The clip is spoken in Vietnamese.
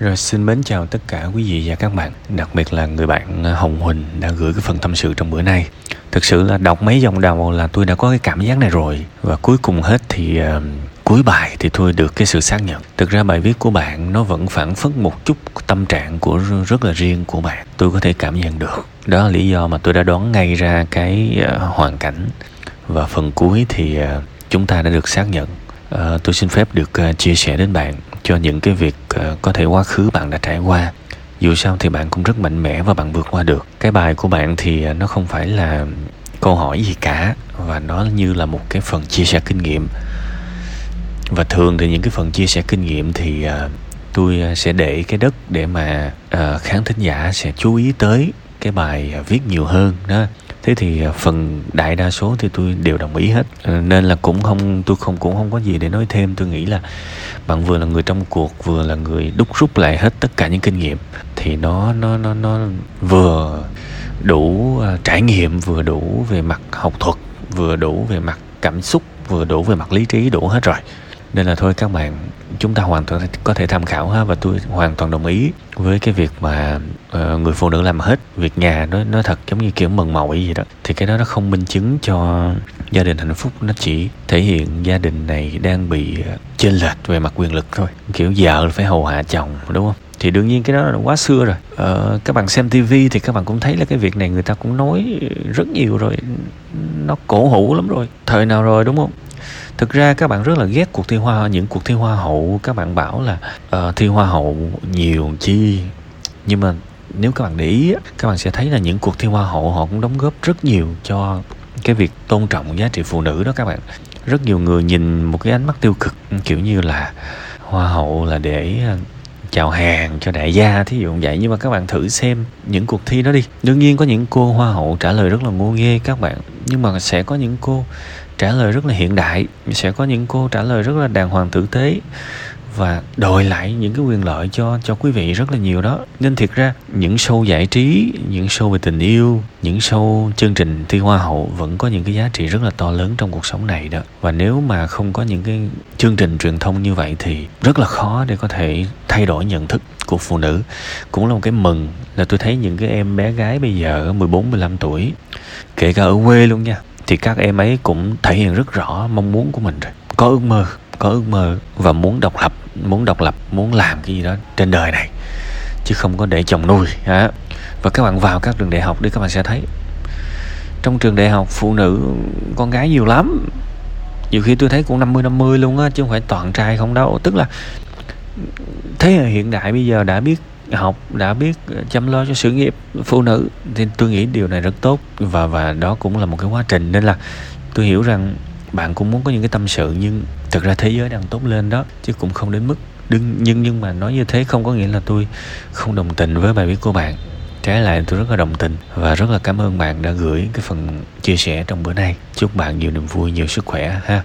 Rồi xin mến chào tất cả quý vị và các bạn, đặc biệt là người bạn Hồng Huỳnh đã gửi cái phần tâm sự trong bữa nay. Thực sự là đọc mấy dòng đầu là tôi đã có cái cảm giác này rồi và cuối cùng hết thì uh, cuối bài thì tôi được cái sự xác nhận. Thực ra bài viết của bạn nó vẫn phản phất một chút tâm trạng của rất là riêng của bạn. Tôi có thể cảm nhận được. Đó là lý do mà tôi đã đoán ngay ra cái uh, hoàn cảnh và phần cuối thì uh, chúng ta đã được xác nhận. Ờ, tôi xin phép được ờ, chia sẻ đến bạn cho những cái việc ờ, có thể quá khứ bạn đã trải qua. Dù sao thì bạn cũng rất mạnh mẽ và bạn vượt qua được. Cái bài của bạn thì nó không phải là câu hỏi gì cả và nó như là một cái phần chia sẻ kinh nghiệm. Và thường thì những cái phần chia sẻ kinh nghiệm thì uh, tôi sẽ để cái đất để mà uh, khán thính giả sẽ chú ý tới cái bài viết nhiều hơn đó thế thì à, phần đại đa số thì tôi đều đồng ý hết. Ờ, nên là cũng không, tôi không, cũng không có gì để nói thêm. Tôi nghĩ là bạn vừa là người trong cuộc, vừa là người đúc rút lại hết tất cả những kinh nghiệm, thì nó nó nó nó vừa đủ à, trải nghiệm, vừa đủ về mặt học thuật, vừa đủ về mặt cảm xúc, vừa đủ về mặt lý trí đủ hết rồi nên là thôi các bạn chúng ta hoàn toàn có thể tham khảo ha và tôi hoàn toàn đồng ý với cái việc mà uh, người phụ nữ làm hết việc nhà. Nó nó thật giống như kiểu mần mỏi gì đó. Thì cái đó nó không minh chứng cho gia đình hạnh phúc nó chỉ thể hiện gia đình này đang bị chênh lệch về mặt quyền lực thôi. Kiểu vợ phải hầu hạ chồng đúng không? Thì đương nhiên cái đó là quá xưa rồi. Ờ, các bạn xem tivi thì các bạn cũng thấy là cái việc này người ta cũng nói rất nhiều rồi. Nó cổ hủ lắm rồi. Thời nào rồi đúng không? Thực ra các bạn rất là ghét cuộc thi hoa những cuộc thi hoa hậu. Các bạn bảo là uh, thi hoa hậu nhiều chi? Nhưng mà nếu các bạn để ý các bạn sẽ thấy là những cuộc thi hoa hậu họ cũng đóng góp rất nhiều cho cái việc tôn trọng giá trị phụ nữ đó các bạn. Rất nhiều người nhìn một cái ánh mắt tiêu cực kiểu như là hoa hậu là để ờ, chào hàng cho đại gia thí dụ vậy. Nhưng mà các bạn thử xem những cuộc thi đó đi. Đương nhiên có những cô hoa hậu trả lời rất là ngô nghê các bạn nhưng mà sẽ có những cô trả lời rất là hiện đại. Sẽ có những cô trả lời rất là đàng hoàng tử tế và đòi lại những cái quyền lợi cho cho quý vị rất là nhiều đó. Nên thiệt ra, những show giải trí, những show về tình yêu, những show chương trình thi hoa hậu vẫn có những cái giá trị rất là to lớn trong cuộc sống này đó. Và nếu mà không có những cái chương trình truyền thông như vậy thì rất là khó để có thể thay đổi nhận thức của phụ nữ. Cũng là một cái mừng là tôi thấy những cái em bé gái bây giờ 14 15 tuổi, kể cả ở quê luôn nha thì các em ấy cũng thể hiện rất rõ mong muốn của mình rồi. Có ước mơ, có ước mơ và muốn độc lập, muốn độc lập, muốn làm cái gì đó trên đời này, chứ không có để chồng nuôi hả và các bạn vào các trường đại học đi, các bạn sẽ thấy trong trường đại học phụ nữ, con gái nhiều lắm. Nhiều khi tôi thấy cũng 50 50 luôn á, chứ không phải toàn trai không đâu. Tức là thế hệ hiện đại bây giờ đã biết học đã biết ờ, chăm lo cho sự nghiệp phụ nữ thì tôi nghĩ điều này rất tốt và và đó cũng là một cái quá trình. Nên là tôi hiểu rằng bạn cũng muốn có những cái tâm sự, nhưng thực ra thế giới đang tốt lên đó, chứ cũng không đến mức đừng nhưng nhưng mà nói như thế không có nghĩa là tôi không đồng tình với bài viết của bạn. Trái lại, tôi rất là đồng tình và rất là cảm ơn bạn đã gửi cái phần chia sẻ trong bữa nay. Chúc bạn nhiều niềm vui, nhiều sức khỏe ha.